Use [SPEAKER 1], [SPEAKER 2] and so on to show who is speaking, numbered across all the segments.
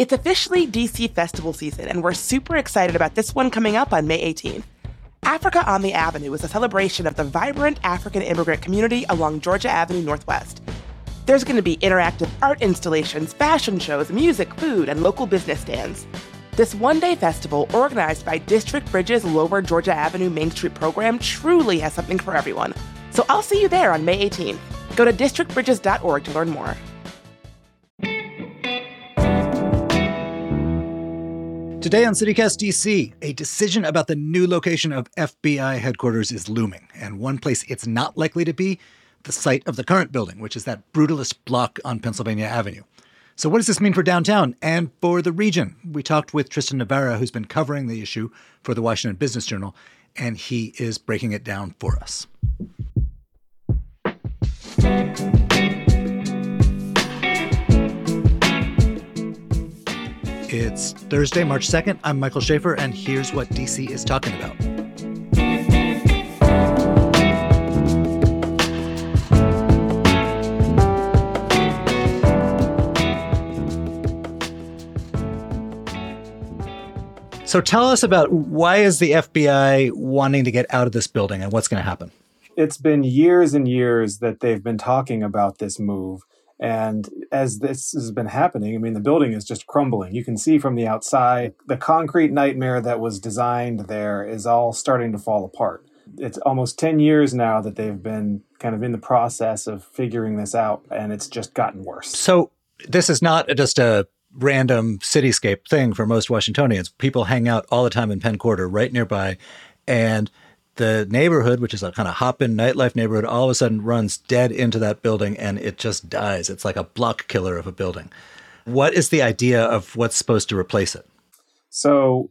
[SPEAKER 1] It's officially DC festival season, and we're super excited about this one coming up on May 18th. Africa on the Avenue is a celebration of the vibrant African immigrant community along Georgia Avenue Northwest. There's going to be interactive art installations, fashion shows, music, food, and local business stands. This one day festival, organized by District Bridges Lower Georgia Avenue Main Street program, truly has something for everyone. So I'll see you there on May 18th. Go to districtbridges.org to learn more.
[SPEAKER 2] Today on CityCast DC, a decision about the new location of FBI headquarters is looming, and one place it's not likely to be the site of the current building, which is that brutalist block on Pennsylvania Avenue. So, what does this mean for downtown and for the region? We talked with Tristan Navera, who's been covering the issue for the Washington Business Journal, and he is breaking it down for us. It's Thursday, March 2nd. I'm Michael Schaffer, and here's what DC is talking about. So tell us about why is the FBI wanting to get out of this building and what's going to happen?
[SPEAKER 3] It's been years and years that they've been talking about this move. And as this has been happening, I mean, the building is just crumbling. You can see from the outside, the concrete nightmare that was designed there is all starting to fall apart. It's almost 10 years now that they've been kind of in the process of figuring this out, and it's just gotten worse.
[SPEAKER 2] So, this is not just a random cityscape thing for most Washingtonians. People hang out all the time in Penn Quarter, right nearby. And the neighborhood, which is a kind of hop in nightlife neighborhood, all of a sudden runs dead into that building and it just dies. It's like a block killer of a building. What is the idea of what's supposed to replace it?
[SPEAKER 3] So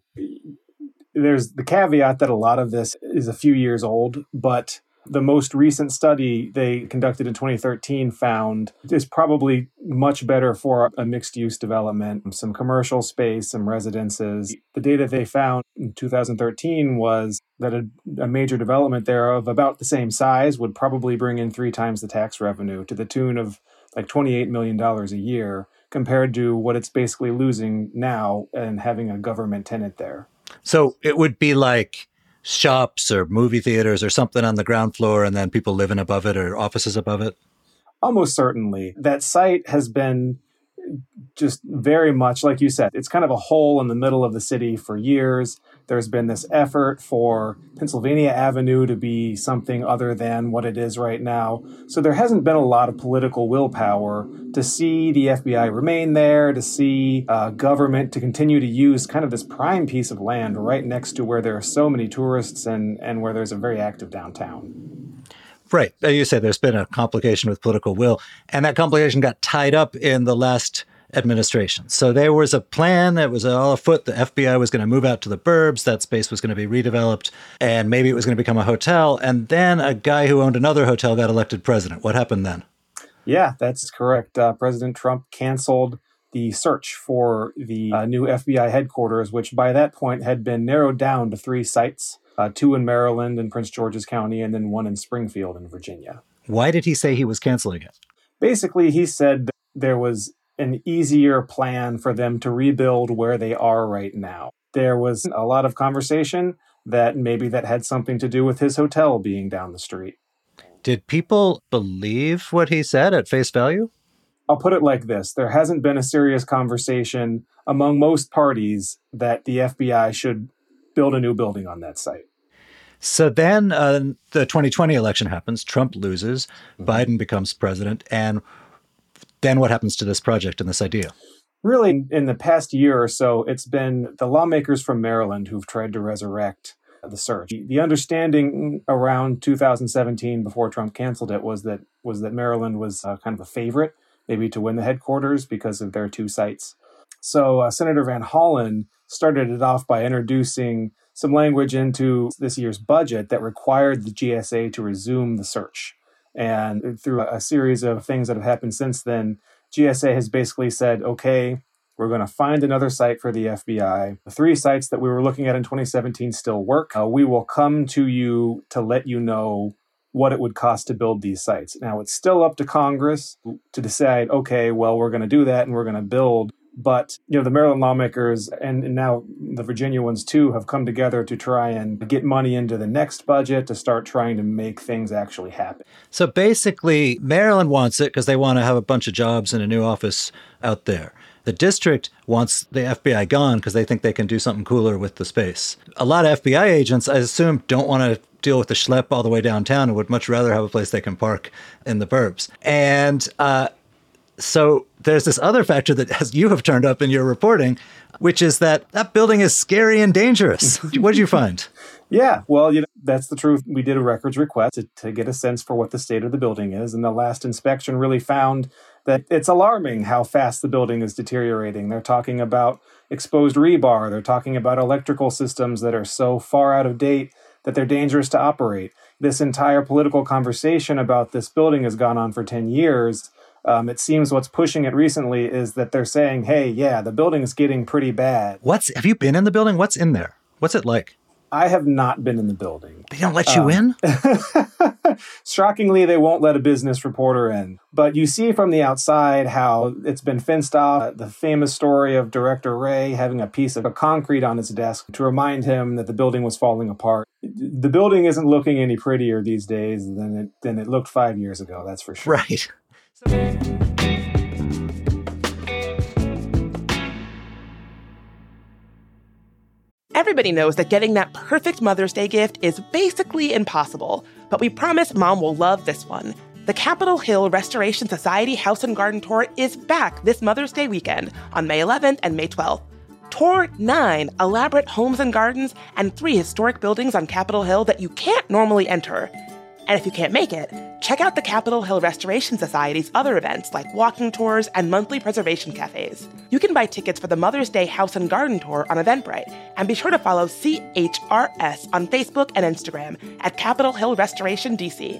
[SPEAKER 3] there's the caveat that a lot of this is a few years old, but the most recent study they conducted in 2013 found is probably much better for a mixed use development, some commercial space, some residences. The data they found in 2013 was that a, a, major development there of about the same size would probably bring in three times the tax revenue to the tune of like $28 million a year compared to what it's basically losing now and having a government tenant there.
[SPEAKER 2] So it would be like shops or movie theaters or something on the ground floor and then people living above it or offices above it?
[SPEAKER 3] Almost certainly. That site has been just very much like you said, it's kind of a hole in the middle of the city for years. There's been this effort for Pennsylvania Avenue to be something other than what it is right now. So there hasn't been a lot of political willpower to see the FBI remain there, to see uh, government to continue to use kind of this prime piece of land right next to where there are so many tourists and, and where there's a very active downtown.
[SPEAKER 2] Right. You said there's been a complication with political will, and that complication got tied up in the last administration. So there was a plan that was all afoot. The FBI was going to move out to the burbs. That space was going to be redeveloped, and maybe it was going to become a hotel. And then a guy who owned another hotel got elected president. What happened then?
[SPEAKER 3] Yeah, that's correct. Uh, President Trump canceled the search for the uh, new FBI headquarters, which by that point had been narrowed down to three sites uh, two in Maryland and Prince George's County, and then one in Springfield in Virginia.
[SPEAKER 2] Why did he say he was canceling it?
[SPEAKER 3] Basically, he said there was an easier plan for them to rebuild where they are right now. There was a lot of conversation that maybe that had something to do with his hotel being down the street.
[SPEAKER 2] Did people believe what he said at face value?
[SPEAKER 3] I'll put it like this there hasn't been a serious conversation among most parties that the FBI should build a new building on that site.
[SPEAKER 2] So then uh, the 2020 election happens, Trump loses, mm-hmm. Biden becomes president, and then what happens to this project and this idea?
[SPEAKER 3] Really, in the past year or so, it's been the lawmakers from Maryland who've tried to resurrect the search. The understanding around 2017, before Trump canceled it, was that was that Maryland was uh, kind of a favorite, maybe to win the headquarters because of their two sites. So uh, Senator Van Hollen started it off by introducing some language into this year's budget that required the GSA to resume the search. And through a series of things that have happened since then, GSA has basically said, okay, we're going to find another site for the FBI. The three sites that we were looking at in 2017 still work. Uh, we will come to you to let you know what it would cost to build these sites. Now, it's still up to Congress to decide, okay, well, we're going to do that and we're going to build. But you know, the Maryland lawmakers and now the Virginia ones too have come together to try and get money into the next budget to start trying to make things actually happen.
[SPEAKER 2] So basically, Maryland wants it because they want to have a bunch of jobs in a new office out there. The district wants the FBI gone because they think they can do something cooler with the space. A lot of FBI agents, I assume, don't want to deal with the schlep all the way downtown and would much rather have a place they can park in the burbs. And uh, so there's this other factor that as you have turned up in your reporting, which is that that building is scary and dangerous. what did you find?
[SPEAKER 3] Yeah, well, you know, that's the truth. We did a records request to, to, get a sense for what the state of the building is, and the last inspection really found that it's alarming how fast the building is deteriorating. They're talking about exposed rebar, they're talking about electrical systems that are so far out of date that they're dangerous to operate. This entire political conversation about this building has gone on for 10 years. Um, it seems what's pushing it recently is that they're saying, hey, yeah, the building's getting pretty bad.
[SPEAKER 2] What's have you been in the building? What's in there? What's it like?
[SPEAKER 3] I have not been in the building.
[SPEAKER 2] They don't let you um,
[SPEAKER 3] in? shockingly, they won't let a business reporter in. But you see from the outside how it's been fenced off. The famous story of Director Wray having a piece of concrete on his desk to remind him that the building was falling apart. The building isn't looking any prettier these days than it, than it looked five years ago, that's for sure.
[SPEAKER 2] Right.
[SPEAKER 1] Everybody knows that getting that perfect Mother's Day gift is basically impossible, but we promise mom will love this one. The Capitol Hill Restoration Society House and Garden Tour is back this Mother's Day weekend on May 11th and May 12th. Tour nine elaborate homes and gardens and three historic buildings on Capitol Hill that you can't normally enter. And if you can't make it, check out the Capitol Hill Restoration Society's other events like walking tours and monthly preservation cafes. You can buy tickets for the Mother's Day House and Garden Tour on Eventbrite, and be sure to follow CHRS on Facebook and Instagram at Capitol Hill Restoration DC.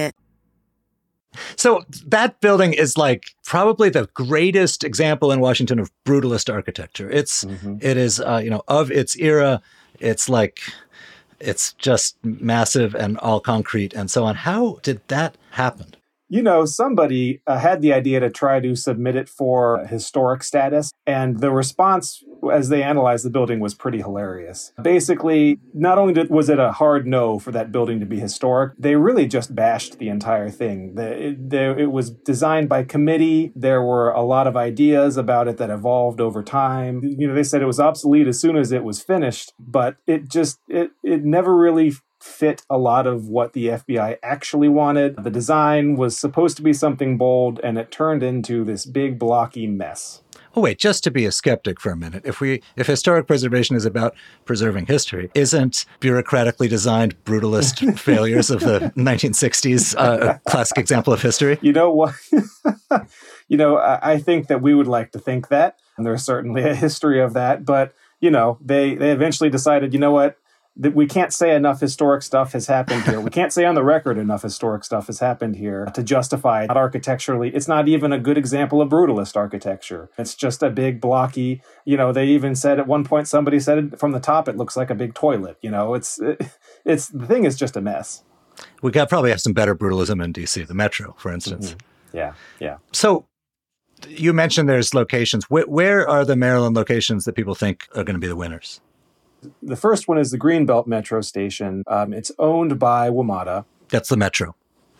[SPEAKER 2] So that building is like probably the greatest example in Washington of brutalist architecture. It's mm-hmm. it is uh, you know of its era. It's like it's just massive and all concrete and so on. How did that happen?
[SPEAKER 3] You know, somebody uh, had the idea to try to submit it for historic status, and the response as they analyzed the building was pretty hilarious. Basically, not only did, was it a hard no for that building to be historic, they really just bashed the entire thing. The, it, the, it was designed by committee. There were a lot of ideas about it that evolved over time. You know, they said it was obsolete as soon as it was finished, but it just it it never really fit a lot of what the FBI actually wanted. The design was supposed to be something bold, and it turned into this big blocky mess.
[SPEAKER 2] Oh wait, just to be a skeptic for a minute. If we if historic preservation is about preserving history, isn't bureaucratically designed brutalist failures of the 1960s uh, a classic example of history?
[SPEAKER 3] You know what? you know, I think that we would like to think that, and there's certainly a history of that, but you know, they they eventually decided, you know what? That we can't say enough historic stuff has happened here. we can't say on the record enough historic stuff has happened here to justify not architecturally. It's not even a good example of brutalist architecture. It's just a big blocky, you know, they even said at one point somebody said it from the top it looks like a big toilet, you know. It's it, it's the thing is just a mess.
[SPEAKER 2] We got probably have some better brutalism in DC, the metro, for instance.
[SPEAKER 3] Mm-hmm. Yeah. Yeah.
[SPEAKER 2] So you mentioned there's locations. Where, where are the Maryland locations that people think are going to be the winners?
[SPEAKER 3] The first one is the Greenbelt Metro Station. Um, it's owned by WMATA.
[SPEAKER 2] That's the Metro.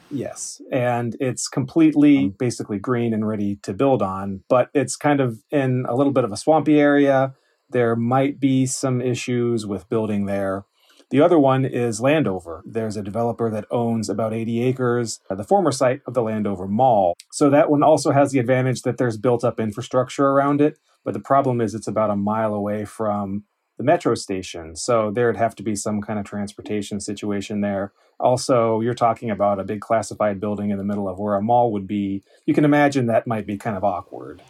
[SPEAKER 3] Yes. And it's completely basically green and ready to build on, but it's kind of in a little bit of a swampy area. There might be some issues with building there. The other one is Landover. There's a developer that owns about 80 acres, uh, the former site of the Landover Mall. So that one also has the advantage that there's built up infrastructure around it. But the problem is it's about a mile away from the metro station. So there'd have to be some kind of transportation situation there. Also, you're talking about a big classified building in the middle of where a mall would be. You can imagine that might be kind of awkward.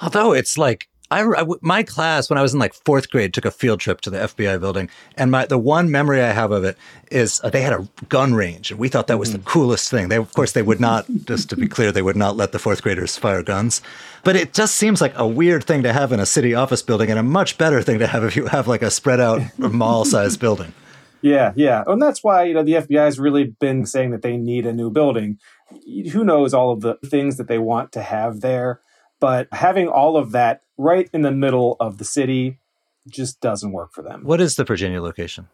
[SPEAKER 2] Although it's like I, I, my class when I was in like fourth grade took a field trip to the FBI building, and my the one memory I have of it is uh, they had a gun range, and we thought that was mm-hmm. the coolest thing. They, of course, they would not. just to be clear, they would not let the fourth graders fire guns, but it just seems like a weird thing to have in a city office building, and a much better thing to have if you have like a spread out mall-sized building.
[SPEAKER 3] Yeah, yeah, and that's why you know the FBI has really been saying that they need a new building. Who knows all of the things that they want to have there but having all of that right in the middle of the city just doesn't work for them.
[SPEAKER 2] What is the Virginia location?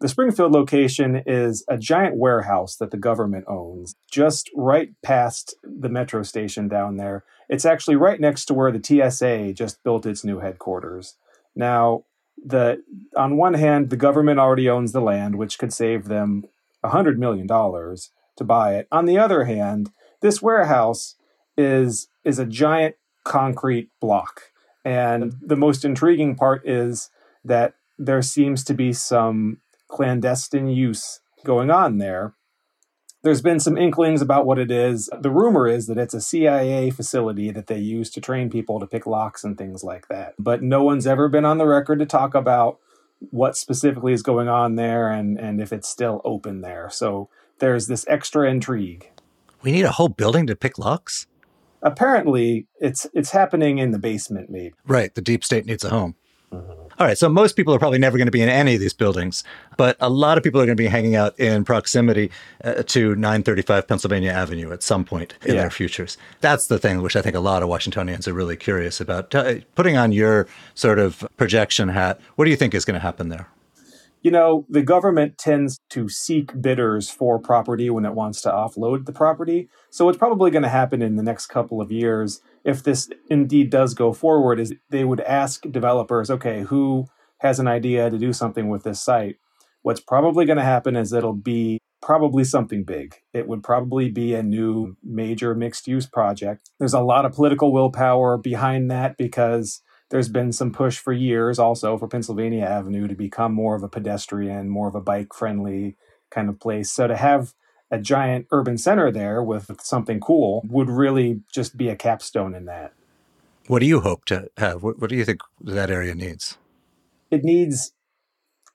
[SPEAKER 3] The Springfield location is a giant warehouse that the government owns, just right past the metro station down there. It's actually right next to where the TSA just built its new headquarters. Now, the on one hand, the government already owns the land, which could save them $100 million to buy it. On the other hand, this warehouse is is a giant concrete block. And mm-hmm. the most intriguing part is that there seems to be some clandestine use going on there. There's been some inklings about what it is. The rumor is that it's a CIA facility that they use to train people to pick locks and things like that. But no one's ever been on the record to talk about what specifically is going on there and, and if it's still open there. So there's this extra intrigue.
[SPEAKER 2] We need a whole building to pick locks?
[SPEAKER 3] Apparently it's it's happening in the basement maybe.
[SPEAKER 2] Right the deep state needs a home. Mm-hmm. All right so most people are probably never going to be in any of these buildings but a lot of people are going to be hanging out in proximity uh, to 935 pennsylvania avenue at some point in yeah. their futures. That's the thing which i think a lot of washingtonians are really curious about. Uh, putting on your sort of projection hat what do you think is going to happen there
[SPEAKER 3] you know, the government tends to seek bidders for property when it wants to offload the property. So what's probably going to happen in the next couple of years, if this indeed does go forward, is they would ask developers, okay, who has an idea to do something with this site? What's probably going to happen is it'll be probably something big. It would probably be a new major mixed use project. There's a lot of political willpower behind that because there's been some push for years also for Pennsylvania Avenue to become more of a pedestrian, more of a bike friendly kind of place. So to have a giant urban center there with something cool would really just be a capstone in that.
[SPEAKER 2] What do you hope to have? What, what do you think that area needs?
[SPEAKER 3] It needs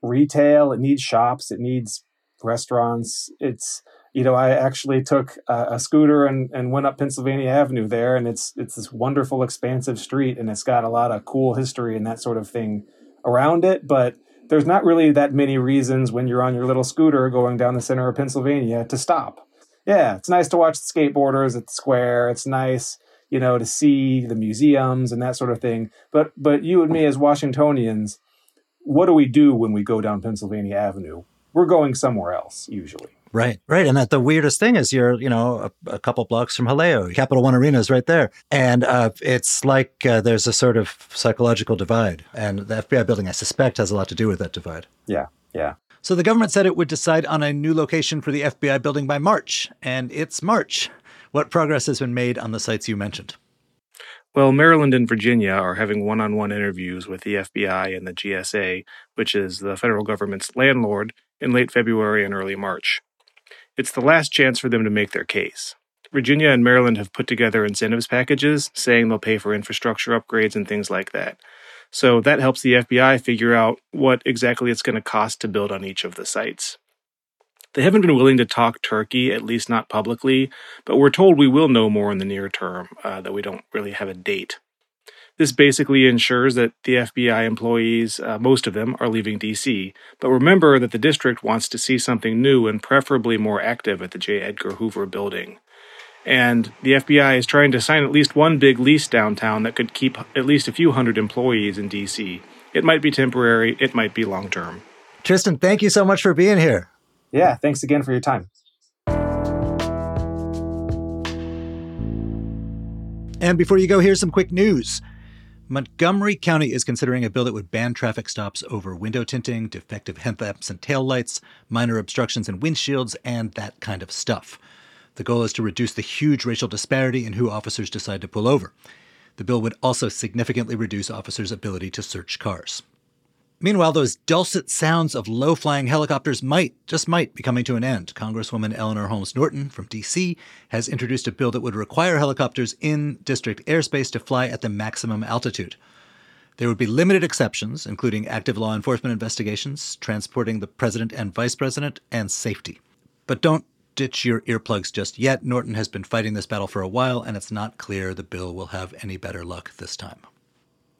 [SPEAKER 3] retail, it needs shops, it needs restaurants. It's you know, I actually took a, a, scooter and, and went up Pennsylvania Avenue there, and it's it's this wonderful, expansive street, and it's got a lot of cool history and that sort of thing around it. But there's not really that many reasons when you're on your little scooter going down the center of Pennsylvania to stop. Yeah, it's nice to watch the skateboarders at the square. It's nice, you know, to see the museums and that sort of thing. But but you and me as Washingtonians, what do we do when we go down Pennsylvania Avenue? We're going somewhere else usually.
[SPEAKER 2] Right, right. And that the weirdest thing is you're, you know, a, a couple blocks from Haleo. Capital One Arena is right there. And uh, it's like uh, there's a sort of psychological divide. And the FBI building, I suspect, has a lot to do with that divide.
[SPEAKER 3] Yeah, yeah.
[SPEAKER 2] So the government said it would decide on a new location for the FBI building by March. And it's March. What progress has been made on the sites you mentioned?
[SPEAKER 4] Well, Maryland and Virginia are having one on one interviews with the FBI and the GSA, which is the federal government's landlord, in late February and early March. It's the last chance for them to make their case. Virginia and Maryland have put together incentives packages saying they'll pay for infrastructure upgrades and things like that. So that helps the FBI figure out what exactly it's going to cost to build on each of the sites. They haven't been willing to talk turkey, at least not publicly, but we're told we will know more in the near term, uh, that we don't really have a date. This basically ensures that the FBI employees, uh, most of them, are leaving DC. But remember that the district wants to see something new and preferably more active at the J. Edgar Hoover building. And the FBI is trying to sign at least one big lease downtown that could keep at least a few hundred employees in DC. It might be temporary, it might be long term.
[SPEAKER 2] Tristan, thank you so much for being here.
[SPEAKER 3] Yeah, thanks again for your time.
[SPEAKER 2] And before you go, here's some quick news. Montgomery County is considering a bill that would ban traffic stops over window tinting, defective headlamps and taillights, minor obstructions in windshields, and that kind of stuff. The goal is to reduce the huge racial disparity in who officers decide to pull over. The bill would also significantly reduce officers' ability to search cars. Meanwhile, those dulcet sounds of low flying helicopters might, just might, be coming to an end. Congresswoman Eleanor Holmes Norton from D.C. has introduced a bill that would require helicopters in district airspace to fly at the maximum altitude. There would be limited exceptions, including active law enforcement investigations, transporting the president and vice president, and safety. But don't ditch your earplugs just yet. Norton has been fighting this battle for a while, and it's not clear the bill will have any better luck this time.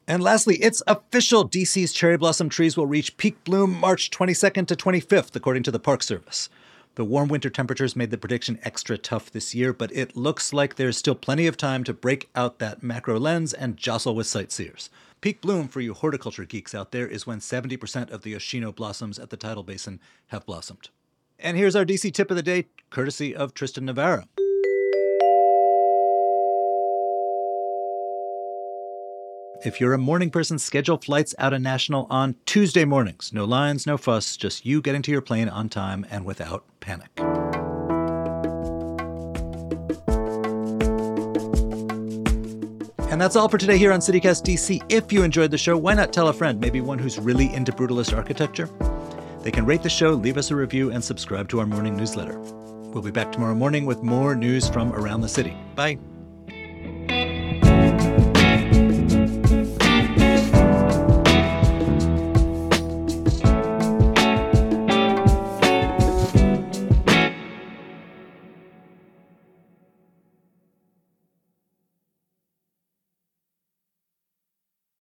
[SPEAKER 2] And lastly, it's official. DC's cherry blossom trees will reach peak bloom March 22nd to 25th, according to the Park Service. The warm winter temperatures made the prediction extra tough this year, but it looks like there's still plenty of time to break out that macro lens and jostle with sightseers. Peak bloom for you horticulture geeks out there is when 70% of the Yoshino blossoms at the tidal basin have blossomed. And here's our DC tip of the day, courtesy of Tristan Navera. If you're a morning person, schedule flights out of National on Tuesday mornings. No lines, no fuss, just you getting to your plane on time and without panic. And that's all for today here on CityCast DC. If you enjoyed the show, why not tell a friend, maybe one who's really into brutalist architecture? They can rate the show, leave us a review, and subscribe to our morning newsletter. We'll be back tomorrow morning with more news from around the city. Bye.